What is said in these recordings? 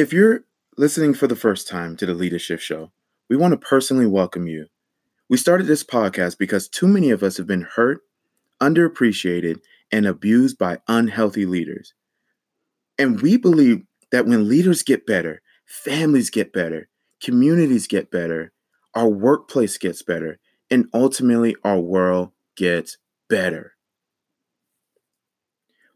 If you're listening for the first time to the Leadership Show, we want to personally welcome you. We started this podcast because too many of us have been hurt, underappreciated, and abused by unhealthy leaders. And we believe that when leaders get better, families get better, communities get better, our workplace gets better, and ultimately our world gets better.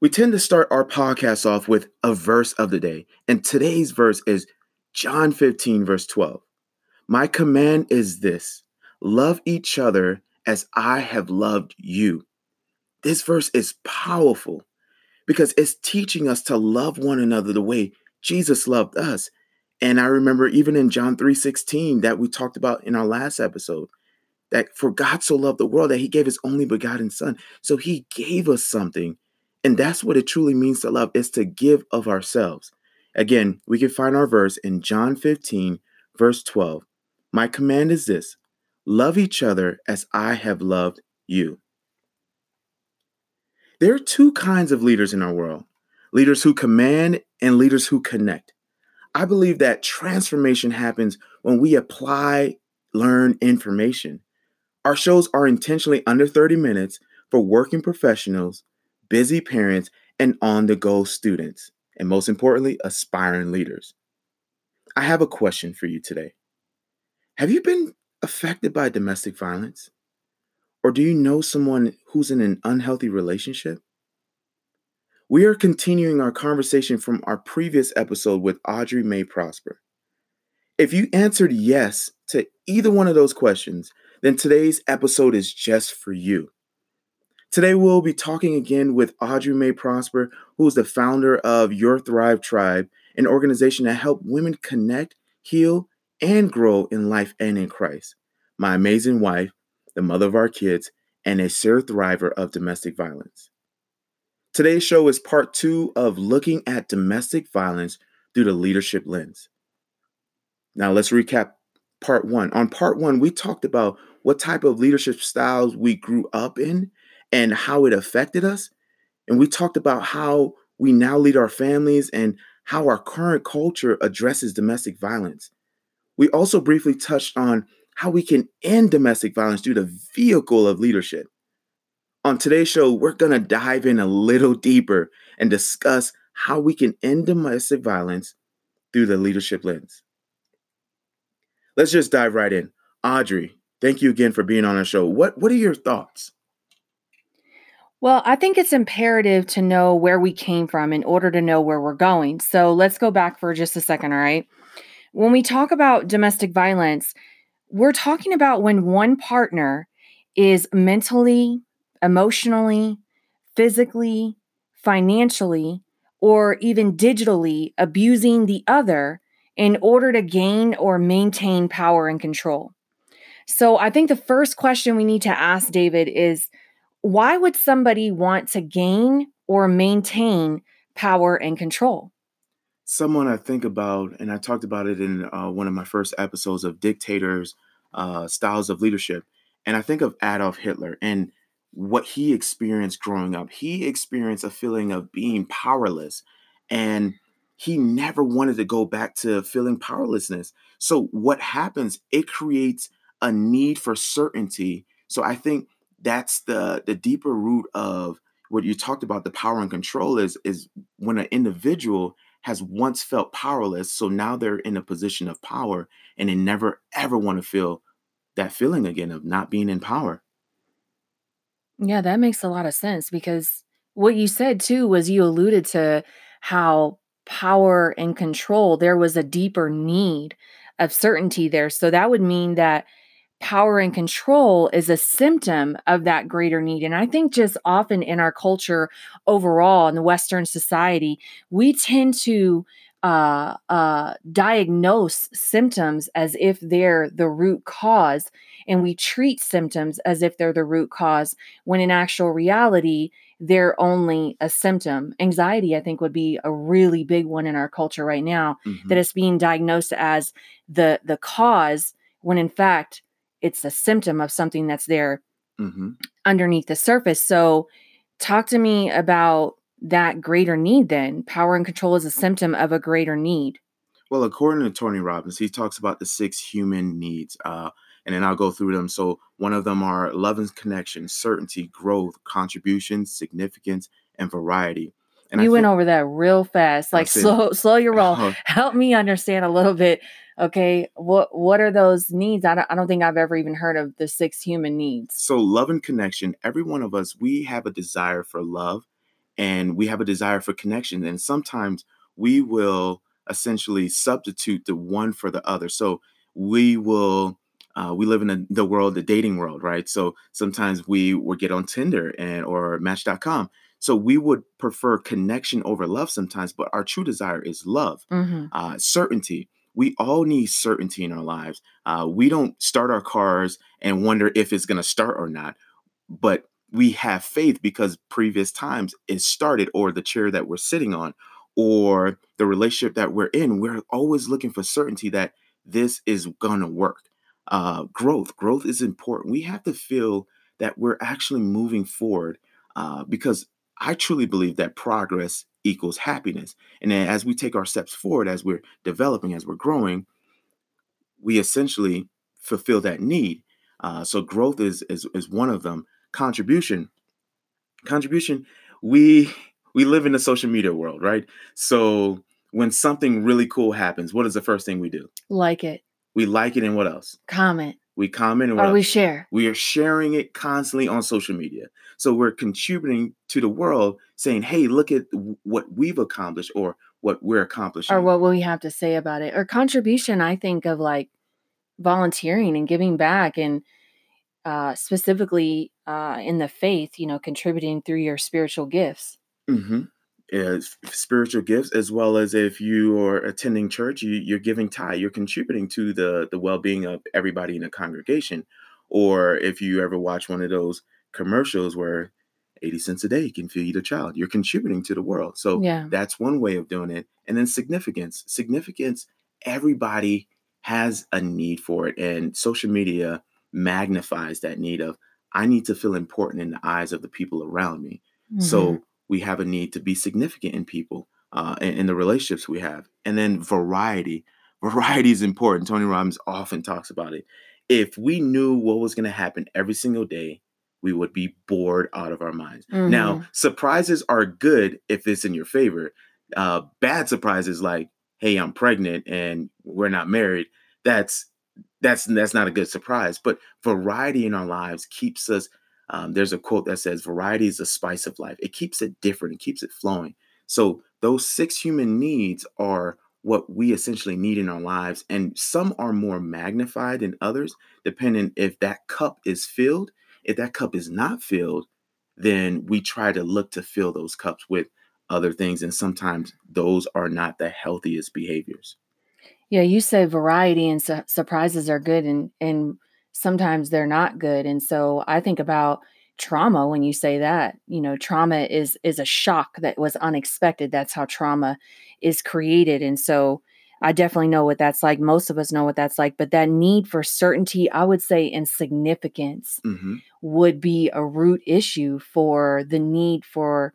We tend to start our podcast off with a verse of the day, and today's verse is John 15, verse 12. My command is this love each other as I have loved you. This verse is powerful because it's teaching us to love one another the way Jesus loved us. And I remember even in John 3:16 that we talked about in our last episode that for God so loved the world that he gave his only begotten son. So he gave us something. And that's what it truly means to love is to give of ourselves. Again, we can find our verse in John 15 verse 12. My command is this: love each other as I have loved you. There are two kinds of leaders in our world leaders who command and leaders who connect. I believe that transformation happens when we apply, learn information. Our shows are intentionally under 30 minutes for working professionals, busy parents, and on the go students, and most importantly, aspiring leaders. I have a question for you today. Have you been affected by domestic violence? Or do you know someone who's in an unhealthy relationship? We are continuing our conversation from our previous episode with Audrey May Prosper. If you answered yes to either one of those questions, then today's episode is just for you. Today, we'll be talking again with Audrey Mae Prosper, who is the founder of Your Thrive Tribe, an organization that helps women connect, heal, and grow in life and in Christ. My amazing wife, the mother of our kids, and a survivor of domestic violence. Today's show is part two of looking at domestic violence through the leadership lens. Now, let's recap part one. On part one, we talked about what type of leadership styles we grew up in and how it affected us. And we talked about how we now lead our families and how our current culture addresses domestic violence. We also briefly touched on how we can end domestic violence through the vehicle of leadership. On today's show, we're going to dive in a little deeper and discuss how we can end domestic violence through the leadership lens. Let's just dive right in. Audrey, thank you again for being on our show. What what are your thoughts? Well, I think it's imperative to know where we came from in order to know where we're going. So let's go back for just a second, all right? When we talk about domestic violence, we're talking about when one partner is mentally, emotionally, physically, financially, or even digitally abusing the other in order to gain or maintain power and control. So I think the first question we need to ask David is why would somebody want to gain or maintain power and control? Someone I think about, and I talked about it in uh, one of my first episodes of Dictators uh, Styles of Leadership. And I think of Adolf Hitler and what he experienced growing up. He experienced a feeling of being powerless. And he never wanted to go back to feeling powerlessness. So what happens? It creates a need for certainty. So I think that's the the deeper root of what you talked about the power and control is is when an individual has once felt powerless so now they're in a position of power and they never ever want to feel that feeling again of not being in power yeah that makes a lot of sense because what you said too was you alluded to how power and control, there was a deeper need of certainty there. So that would mean that power and control is a symptom of that greater need. And I think just often in our culture overall, in the Western society, we tend to uh, uh, diagnose symptoms as if they're the root cause, and we treat symptoms as if they're the root cause, when in actual reality, they're only a symptom. Anxiety, I think, would be a really big one in our culture right now mm-hmm. that is being diagnosed as the the cause when in fact it's a symptom of something that's there mm-hmm. underneath the surface. So talk to me about that greater need then. Power and control is a symptom of a greater need. Well, according to Tony Robbins, he talks about the six human needs. Uh, and then I'll go through them. So one of them are love and connection, certainty, growth, contribution, significance, and variety. And you went over that real fast. Like slow, slow your roll. Uh, Help me understand a little bit. Okay, what what are those needs? I don't, I don't think I've ever even heard of the six human needs. So love and connection. Every one of us, we have a desire for love, and we have a desire for connection. And sometimes we will essentially substitute the one for the other. So we will uh, we live in the, the world, the dating world, right? So sometimes we will get on Tinder and or Match.com. So we would prefer connection over love sometimes, but our true desire is love, mm-hmm. uh, certainty. We all need certainty in our lives. Uh, we don't start our cars and wonder if it's going to start or not, but we have faith because previous times it started, or the chair that we're sitting on, or the relationship that we're in. We're always looking for certainty that this is going to work uh, growth. Growth is important. We have to feel that we're actually moving forward uh, because I truly believe that progress equals happiness. And then as we take our steps forward, as we're developing, as we're growing, we essentially fulfill that need. Uh, so growth is, is is one of them. Contribution, contribution. We we live in the social media world, right? So when something really cool happens, what is the first thing we do? Like it. We like it and what else? Comment. We comment and or we share. We are sharing it constantly on social media. So we're contributing to the world saying, hey, look at what we've accomplished or what we're accomplishing. Or what we have to say about it. Or contribution, I think of like volunteering and giving back and uh, specifically uh, in the faith, you know, contributing through your spiritual gifts. Mm-hmm spiritual gifts as well as if you are attending church you, you're giving tithe you're contributing to the the well-being of everybody in the congregation or if you ever watch one of those commercials where 80 cents a day can feed a child you're contributing to the world so yeah. that's one way of doing it and then significance significance everybody has a need for it and social media magnifies that need of i need to feel important in the eyes of the people around me mm-hmm. so we have a need to be significant in people uh, in, in the relationships we have. And then variety. Variety is important. Tony Robbins often talks about it. If we knew what was going to happen every single day, we would be bored out of our minds. Mm-hmm. Now, surprises are good if it's in your favor. Uh, bad surprises like, "Hey, I'm pregnant and we're not married." That's that's that's not a good surprise. But variety in our lives keeps us um, there's a quote that says, Variety is the spice of life. It keeps it different, it keeps it flowing. So, those six human needs are what we essentially need in our lives. And some are more magnified than others, depending if that cup is filled. If that cup is not filled, then we try to look to fill those cups with other things. And sometimes those are not the healthiest behaviors. Yeah, you say variety and su- surprises are good. And, and sometimes they're not good and so i think about trauma when you say that you know trauma is is a shock that was unexpected that's how trauma is created and so i definitely know what that's like most of us know what that's like but that need for certainty i would say and significance mm-hmm. would be a root issue for the need for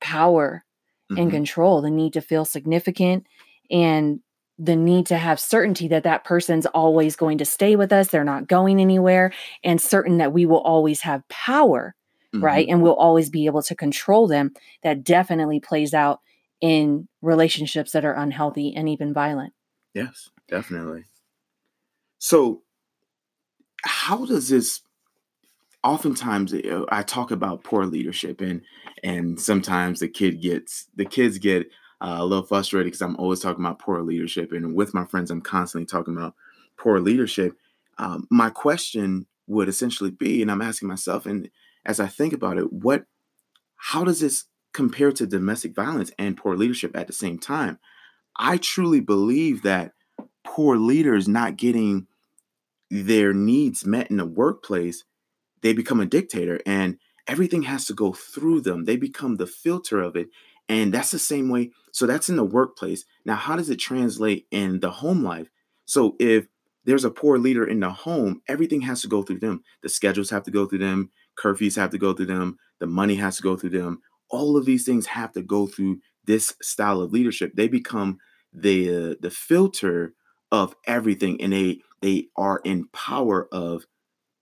power mm-hmm. and control the need to feel significant and the need to have certainty that that person's always going to stay with us, they're not going anywhere, and certain that we will always have power, mm-hmm. right? And we'll always be able to control them. That definitely plays out in relationships that are unhealthy and even violent. Yes, definitely. So, how does this? Oftentimes, uh, I talk about poor leadership, and and sometimes the kid gets the kids get uh, a little frustrated because I'm always talking about poor leadership, and with my friends, I'm constantly talking about poor leadership. Um, my question would essentially be, and I'm asking myself, and as I think about it, what, how does this compare to domestic violence and poor leadership at the same time? I truly believe that poor leaders not getting their needs met in the workplace, they become a dictator, and everything has to go through them. They become the filter of it, and that's the same way. So that's in the workplace. Now, how does it translate in the home life? So if there's a poor leader in the home, everything has to go through them. The schedules have to go through them, curfews have to go through them, the money has to go through them. All of these things have to go through this style of leadership. They become the uh, the filter of everything and they they are in power of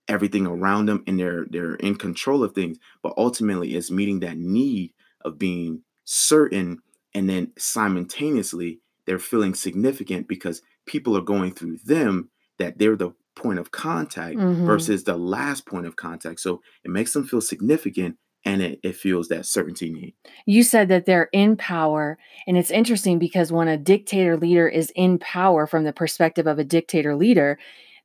everything around them and they're they're in control of things but ultimately it's meeting that need of being certain and then simultaneously they're feeling significant because people are going through them that they're the point of contact Mhm. versus the last point of contact so it makes them feel significant and it, it feels that certainty need You said that they're in power. And it's interesting because when a dictator leader is in power from the perspective of a dictator leader,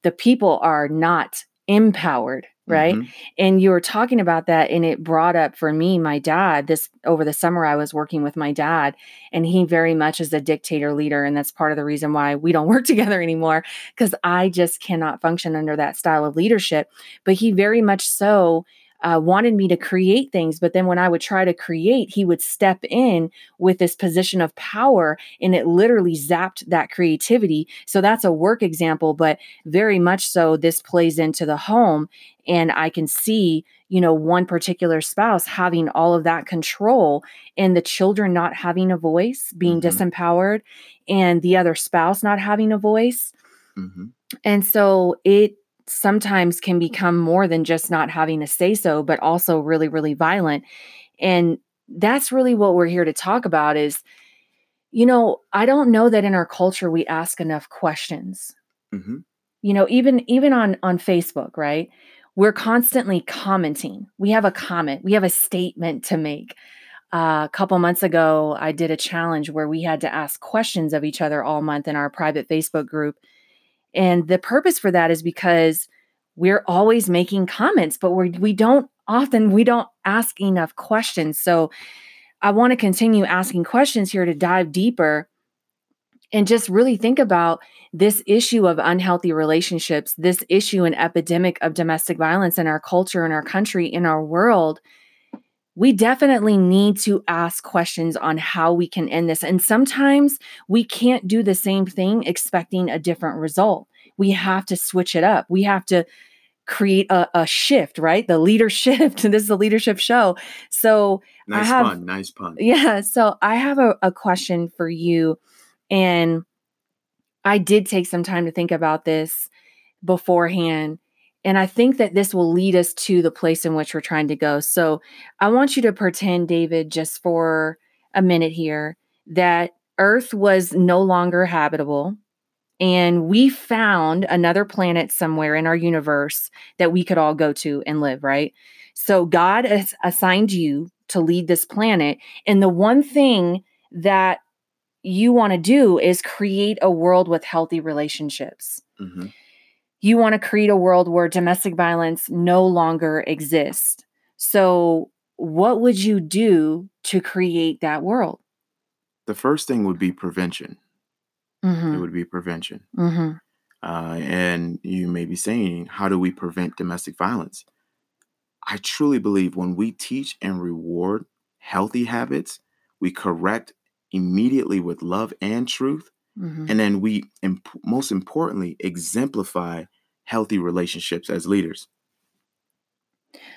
the people are not empowered, right? Mhm. And you were talking about that, and it brought up for me my dad. This over the summer, I was working with my dad, and he very much is a dictator leader. And that's part of the reason why we don't work together anymore because I just cannot function under that style of leadership. But he very much so uh, wanted me to create things. But then when I would try to create, he would step in with this position of power and it literally zapped that creativity. So that's a work example, but very much so this plays into the home. And I can see, you know, one particular spouse having all of that control and the children not having a voice, being Mhm. disempowered, and the other spouse not having a voice. Mhm. And so it sometimes can become more than just not having a say so, but also really, really violent. And that's really what we're here to talk about is, you know, I don't know that in our culture we ask enough questions. Mhm. You know, even even on on Facebook, right? We're constantly commenting. We have a comment, we have a statement to make. Uh, a couple months ago, I did a challenge where we had to ask questions of each other all month in our private Facebook group. And the purpose for that is because we're always making comments, but we're, we don't often we don't ask enough questions. So I want to continue asking questions here to dive deeper and just really think about this issue of unhealthy relationships, this issue and epidemic of domestic violence in our culture, in our country, in our world. We definitely need to ask questions on how we can end this. And sometimes we can't do the same thing expecting a different result. We have to switch it up. We have to create a, a shift, right? The leader shift. this is a leadership show. So, nice have- pun nice pun yeah. So I have a, a question for you. And I did take some time to think about this beforehand. And I think that this will lead us to the place in which we're trying to go. So I want you to pretend, David, just for a minute here, that Earth was no longer habitable. And we found another planet somewhere in our universe that we could all go to and live, right? So God has assigned you to lead this planet. And the one thing that you want to do is create a world with healthy relationships. Mhm. You want to create a world where domestic violence no longer exists. So, what would you do to create that world? the first thing would be prevention it Mm-hmm. would be prevention Mm-hmm. uh, and you may be saying how do we prevent domestic violence i truly believe when we teach and reward healthy habits we correct immediately with love and truth Mm-hmm. and then we imp- most importantly exemplify healthy relationships as leaders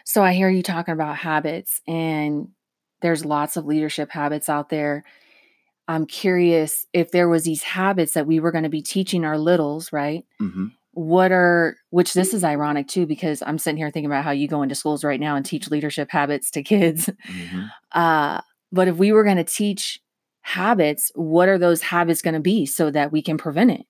So I hear you talking about habits, and there's lots of leadership habits out there. I'm curious if there was these habits that we were going to be teaching our littles, right? hmm What are which this is ironic too because I'm sitting here thinking about how you go into schools right now and teach leadership habits to kids. hmm Uh, but if we were going to teach habits, what are those habits going to be so that we can prevent it?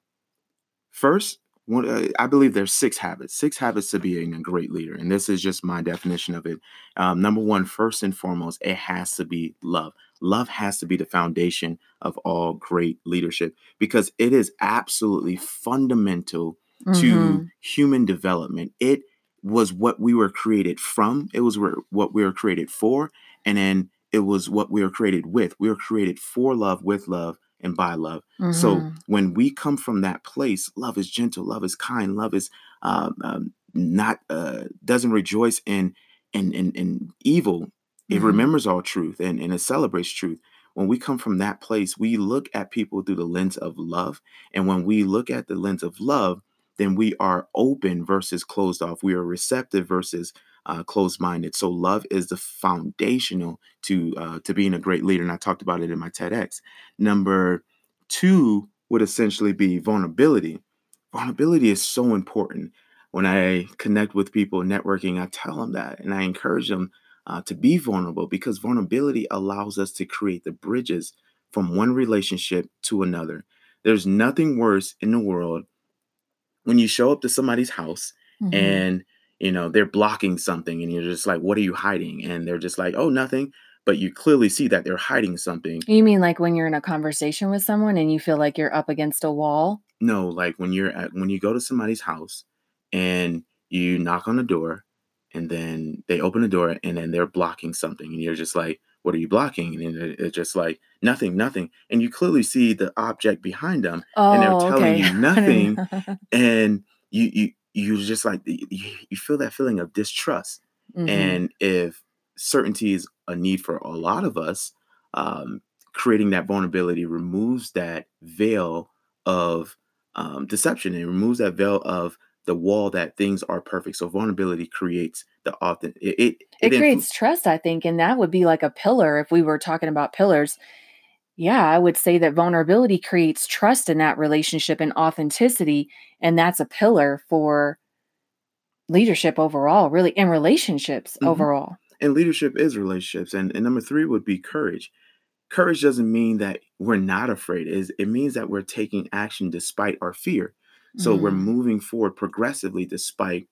First, one, uh, I believe there's six habits, six habits to being a great leader, and this is just my definition of it. Um, number one, first and foremost, it has to be love. Love has to be the foundation of all great leadership because it is absolutely fundamental Mhm. to human development. It was what we were created from. It was what we were created for, and then it was what we were created with. We were created for love, with love, and by love. So Mhm. when we come from that place, love is gentle, love is kind, love is um, um, not uh, doesn't rejoice in in in, in evil. It Mhm. remembers all truth and, and it celebrates truth. When we come from that place, we look at people through the lens of love. And when we look at the lens of love, then we are open versus closed off. We are receptive versus uh, closed minded. So love is the foundational to uh, to being a great leader. And I talked about it in my TEDx. Number Two would essentially be vulnerability. Vulnerability is so important. When I connect with people networking, I tell them that and I encourage them uh, to be vulnerable because vulnerability allows us to create the bridges from one relationship to another. There's nothing worse in the world when you show up to somebody's house mm-hmm. and you know they're blocking something and you're just like what are you hiding? And they're just like oh nothing. But you clearly see that they're hiding something. You mean like when you're in a conversation with someone and you feel like you're up against a wall? No like when you're at when you go to somebody's house and you knock on the door and then they open the door and then they're blocking something and you're just like what are you blocking? And it's just like nothing nothing. And you clearly see the object behind them oh, and they're oh, telling okay. you nothing and you you you just like you, feel that feeling of distrust mm-hmm. and if certainty is a need for a lot of us um, creating that vulnerability removes that veil of um, deception and removes that veil of the wall that things are perfect. So vulnerability creates the often it it, it, it creates influ- trust, I think, and that would be like a pillar if we were talking about pillars. Yeah, I would say that vulnerability creates trust in that relationship and authenticity, and that's a pillar for leadership overall, really, in relationships mm-hmm. overall. And leadership is relationships. And, and number three would be courage. Courage doesn't mean that we're not afraid. It, it means that we're taking action despite our fear. So mm. we're moving forward progressively despite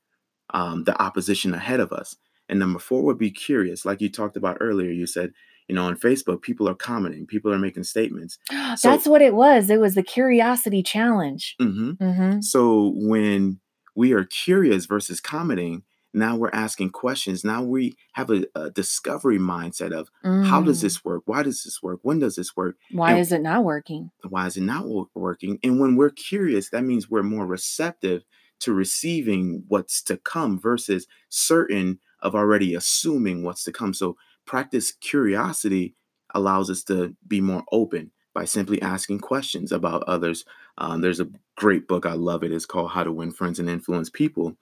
um, the opposition ahead of us. And number four would be curious. Like you talked about earlier, you said, you know, on Facebook, people are commenting, people are making statements. So, That's what it was. It was the curiosity challenge. Mm-hmm. Mm-hmm. So when we are curious versus commenting, now we're asking questions. Now we have a, a discovery mindset of mm. how does mm. this work? Why does this work? When does this work? Why and is it not working? Why is it not working? And when we're curious, that means we're more receptive to receiving what's to come versus certain of already assuming what's to come. So practice curiosity allows us to be more open by simply asking questions about others. Um, there's a great book, I love it. It's called How to Win Friends and Influence People.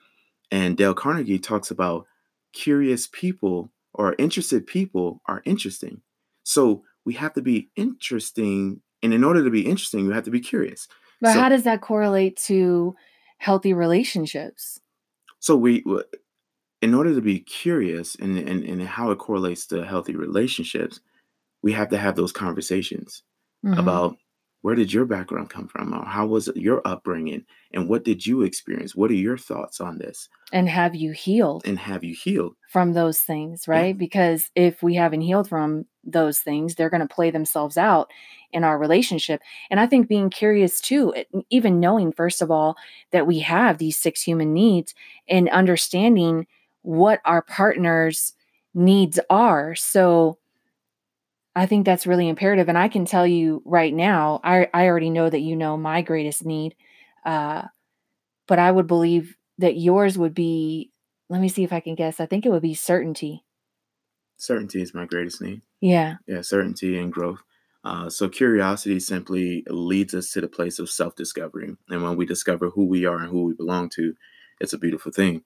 And Dale Carnegie talks about curious people or interested people are interesting. So we have to be interesting. And in order to be interesting, we have to be curious. But so, how does that correlate to healthy relationships? So we, in order to be curious and, and, and how it correlates to healthy relationships, we have to have those conversations mm-hmm. about where did your background come from? Or how was your upbringing? And what did you experience? What are your thoughts on this? And have you healed and have you healed? from those things right? Yeah. because if we haven't healed from those things they're going to play themselves out in our relationship. And i think being curious too even knowing first of all that we have these six human needs and understanding what our partner's needs are so I think that's really imperative. And I can tell you right now, I, I already know that you know my greatest need. Uh, but I would believe that yours would be, let me see if I can guess. I think it would be certainty. Certainty is my greatest need. Yeah. Yeah, certainty and growth. Uh, so curiosity simply leads us to the place of self-discovery. And when we discover who we are and who we belong to, it's a beautiful thing.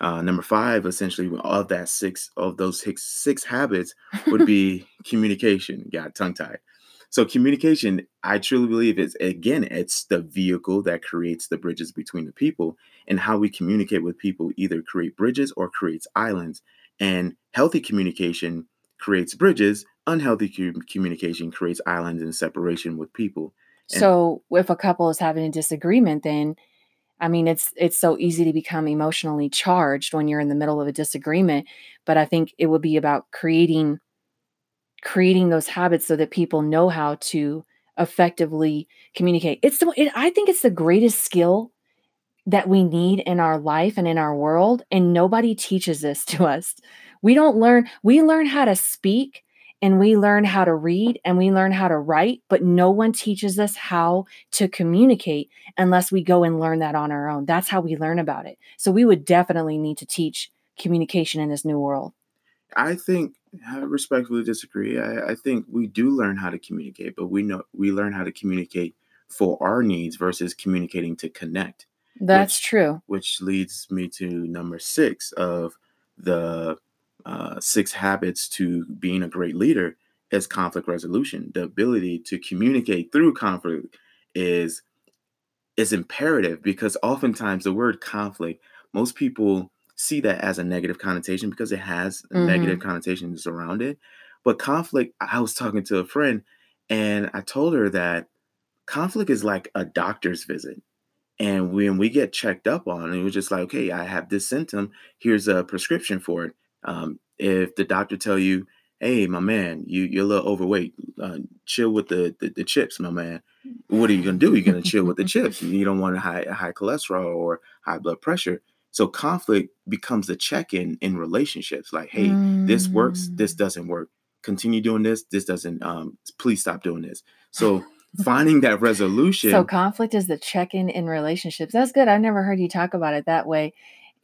Uh, number five, essentially, of that six of those six, six habits would be communication. Got tongue tied. So communication, I truly believe is again, it's the vehicle that creates the bridges between the people, and how we communicate with people either create bridges or creates islands. And healthy communication creates bridges. Unhealthy communication creates islands and separation with people. And so, if a couple is having a disagreement, then I mean, it's it's so easy to become emotionally charged when you're in the middle of a disagreement, but I think it would be about creating creating those habits so that people know how to effectively communicate. It's the it, I think it's the greatest skill that we need in our life and in our world and nobody teaches this to us. We don't learn we learn how to speak and we learn how to read and we learn how to write, but no one teaches us how to communicate unless we go and learn that on our own. That's how we learn about it. So we would definitely need to teach communication in this new world. I think I respectfully disagree. I, I think we do learn how to communicate, but we know we learn how to communicate for our needs versus communicating to connect. That's which, true. Which leads me to number six of the uh, six habits to being a great leader is conflict resolution. The ability to communicate through conflict is is imperative because oftentimes the word conflict, most people see that as a negative connotation because it has mm-hmm. negative connotations around it. But conflict, I was talking to a friend and I told her that conflict is like a doctor's visit. And when we get checked up on, it was just like, okay, I have this symptom. Here's a prescription for it. Um, if the doctor tell you, hey, my man, you you're a little overweight, uh, chill with the, the, the chips, my man. What are you gonna do? You're gonna chill with the chips. You don't want high high cholesterol or high blood pressure. So conflict becomes a check-in in relationships. Like, hey, mm. this works, this mm. doesn't work. Continue doing this, this doesn't. Um, please stop doing this. So finding that resolution. So conflict is the check-in in relationships. That's good. I've never heard you talk about it that way.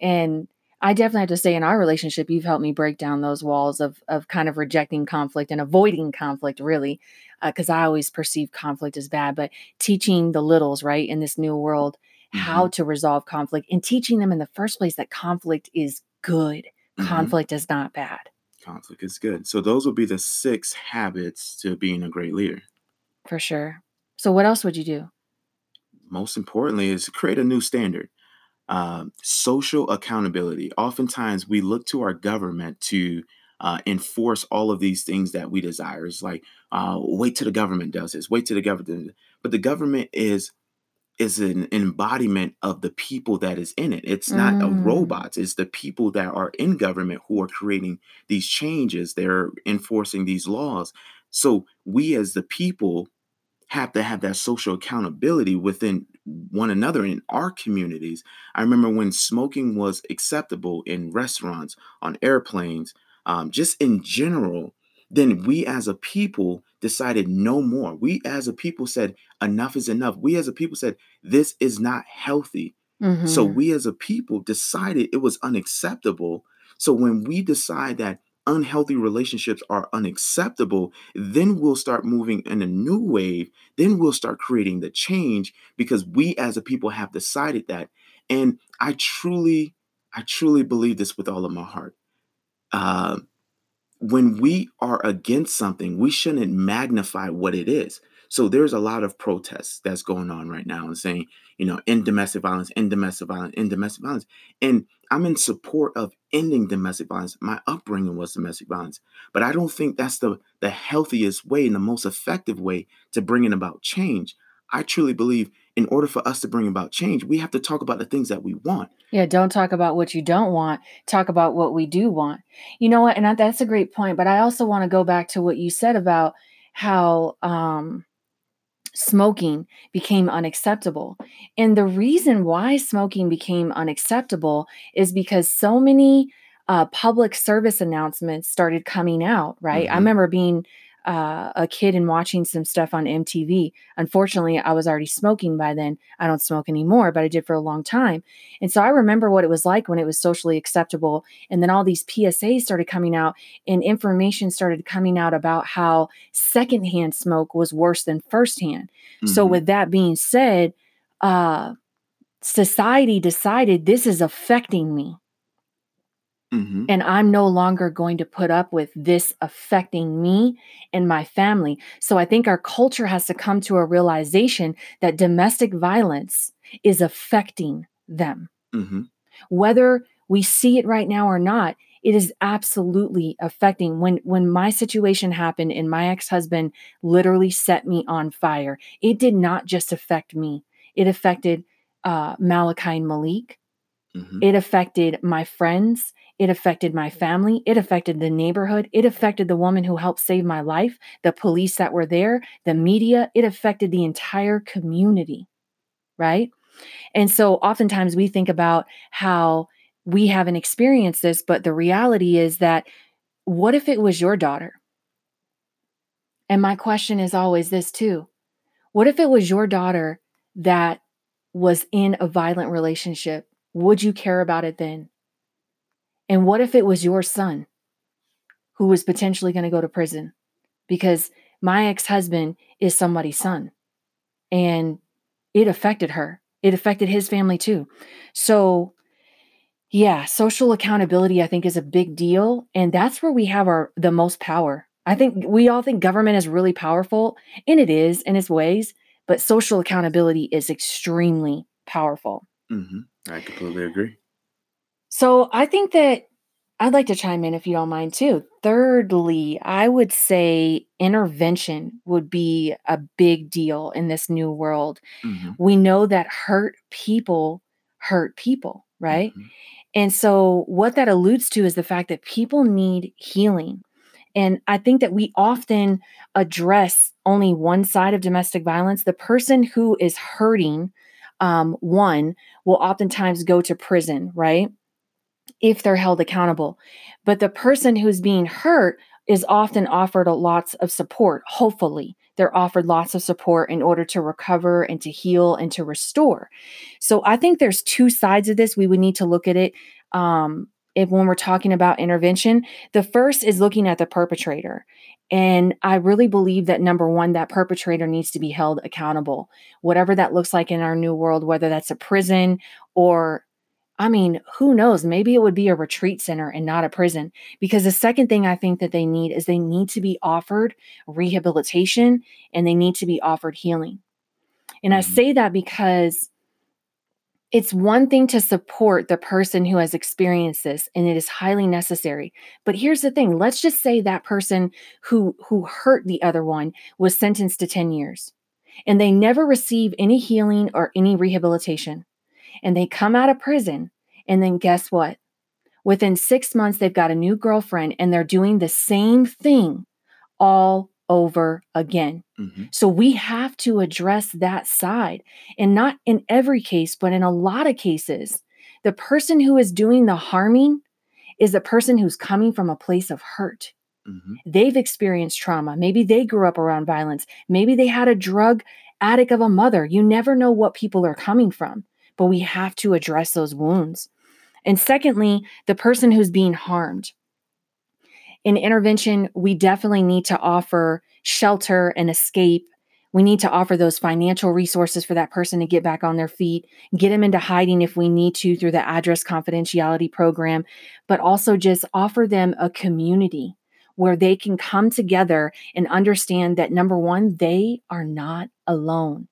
And I definitely have to say in our relationship, you've helped me break down those walls of of kind of rejecting conflict and avoiding conflict, really, because uh, I always perceive conflict as bad. But teaching the littles, right, in this new world, mm-hmm. how to resolve conflict and teaching them in the first place that conflict is good. Mm-hmm. Conflict is not bad. Conflict is good. So those would be the six habits to being a great leader. For sure. So, what else would you do? Most importantly, is create a new standard. Uh, social accountability. Oftentimes, we look to our government to uh, enforce all of these things that we desire. It's like, uh, wait till the government does this. Wait till the government. But the government is is an embodiment of the people that is in it. It's not mm. a robots. It's the people that are in government who are creating these changes. They're enforcing these laws. So we as the people have to have that social accountability within one another in our communities. I remember when smoking was acceptable in restaurants, on airplanes, um, just in general, then we as a people decided no more. We as a people said, enough is enough. We as a people said, this is not healthy. Mm-hmm. So we as a people decided it was unacceptable. So when we decide that unhealthy relationships are unacceptable, then we'll start moving in a new wave. Then we'll start creating the change because we as a people have decided that. And I truly, I truly believe this with all of my heart. Uh, when we are against something, we shouldn't magnify what it is. So there's a lot of protests that's going on right now and saying, you know, in domestic violence, in domestic violence, in domestic violence. And I'm in support of ending domestic violence. My upbringing was domestic violence, but I don't think that's the the healthiest way and the most effective way to bringing about change. I truly believe in order for us to bring about change, we have to talk about the things that we want. Yeah, don't talk about what you don't want. Talk about what we do want. You know what? And that's a great point. But I also want to go back to what you said about how um, smoking became unacceptable. And the reason why smoking became unacceptable is because so many uh, public service announcements started coming out, right? Mm-hmm. I remember being uh, a kid and watching some stuff on MTV. Unfortunately, I was already smoking by then. I don't smoke anymore, but I did for a long time. And so I remember what it was like when it was socially acceptable. And then all these PSAs started coming out, and information started coming out about how secondhand smoke was worse than firsthand. Mm-hmm. So, with that being said, uh, society decided this is affecting me. Mm-hmm. And I'm no longer going to put up with this affecting me and my family. So I think our culture has to come to a realization that domestic violence is affecting them. Mm-hmm. Whether we see it right now or not, it is absolutely affecting when when my situation happened and my ex-husband literally set me on fire it did not just affect me it affected uh, malachi and malik mm-hmm. it affected my friends it affected my family. It affected the neighborhood. It affected the woman who helped save my life, the police that were there, the media. It affected the entire community, right? And so oftentimes we think about how we haven't experienced this, but the reality is that what if it was your daughter? And my question is always this too What if it was your daughter that was in a violent relationship? Would you care about it then? And what if it was your son who was potentially going to go to prison? Because my ex husband is somebody's son and it affected her. It affected his family too. So, yeah, social accountability I think is a big deal and that's where we have our the most power. I think we all think government is really powerful, and it is in its ways, but social accountability is extremely powerful. hmm I completely agree. So I think that I'd like to chime in if you don't mind too. Thirdly, I would say intervention would be a big deal in this new world. hmm We know that hurt people hurt people, right? hmm And so, what that alludes to is the fact that people need healing. And I think that we often address only one side of domestic violence. The person who is hurting, um, one, will oftentimes go to prison, right? If they're held accountable. But the person who's being hurt is often offered a lots of support, hopefully. They're offered lots of support in order to recover and to heal and to restore. So I think there's two sides of this. We would need to look at it um, if when we're talking about intervention. The first is looking at the perpetrator. And I really believe that number one, that perpetrator needs to be held accountable, whatever that looks like in our new world, whether that's a prison or, I mean, who knows? Maybe it would be a retreat center and not a prison. Because the second thing I think that they need is they need to be offered rehabilitation and they need to be offered healing. And I hmm say that because it's one thing to support the person who has experienced this and it is highly necessary. But here's the thing, let's just say that person who who hurt the other one was sentenced to 10 years and they never receive any healing or any rehabilitation. And they come out of prison and then guess what? Within 6 months they've got a new girlfriend and they're doing the same thing all over again. hmm So we have to address that side. And not in every case, but in a lot of cases, the person who is doing the harming is the person who's coming from a place of hurt. hmm They've experienced trauma. Maybe they grew up around violence. Maybe they had a drug addict of a mother. You never know what people are coming from, but we have to address those wounds. And secondly, the person who's being harmed in intervention, we definitely need to offer shelter and escape. We need to offer those financial resources for that person to get back on their feet, get them into hiding if we need to through the address confidentiality program, but also just offer them a community where they can come together and understand that number one, they are not alone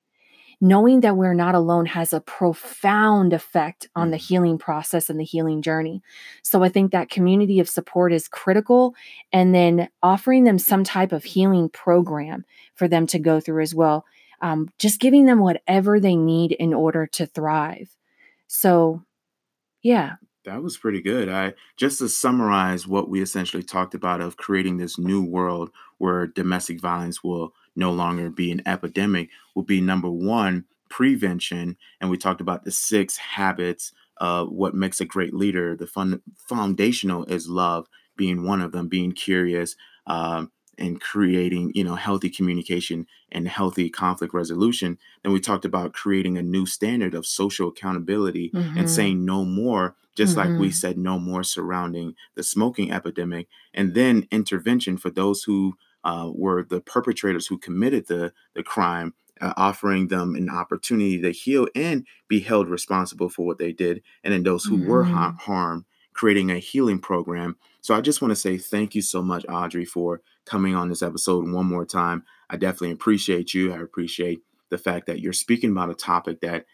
knowing that we're not alone has a profound effect on the Mhm. healing process and the healing journey. So I think that community of support is critical. And then offering them some type of healing program for them to go through as well. Um, just giving them whatever they need in order to thrive. So, yeah. That was pretty good. I just to summarize what we essentially talked about of creating this new world where domestic violence will no longer be an epidemic will be number one, prevention. And we talked about the six habits of what makes a great leader. The fun, foundational is love, being one of them, being curious, um, and creating, you know, healthy communication and healthy conflict resolution. Then we talked about creating a new standard of social accountability and hmm saying no more, just like we hmm said no more surrounding the smoking epidemic. And then intervention for those who uh, were the perpetrators who committed the the crime, uh, offering them an opportunity to heal and be held responsible for what they did. And then those who were ha- hmm harmed, creating a healing program. So I just want to say thank you so much, Audrey, for coming on this episode one more time. I definitely appreciate you. I appreciate the fact that you're speaking about a topic that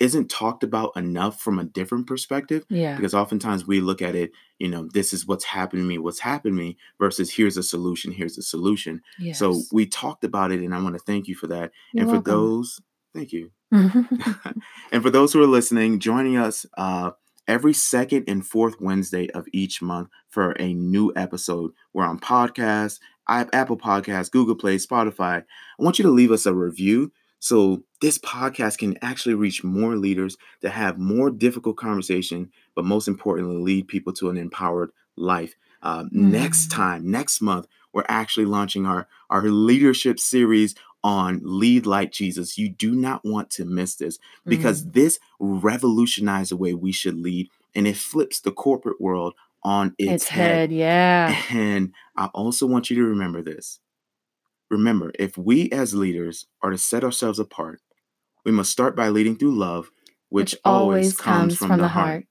isn't talked about enough from a different perspective Yeah. because oftentimes we look at it you know this is what's happened to me what's happened to me versus here's a solution here's a solution Yes. so we talked about it and i want to thank you for that You're and for welcome. those thank you and for those who are listening joining us uh every second and fourth wednesday of each month for a new episode we're on podcasts I- have apple podcasts google play spotify i want you to leave us a review so this podcast can actually reach more leaders to have more difficult conversation, but most importantly, lead people to an empowered life. Uh, next Mm. time, next month, we're actually launching our our leadership series on lead like Jesus. You do not want to miss this because Mm. this revolutionized the way we should lead, and it flips the corporate world on its Its head. head. Yeah. And I also want you to remember this. Remember, if we as leaders are to set ourselves apart, we must start by leading through love, which, Which always comes comes from from the the heart. heart.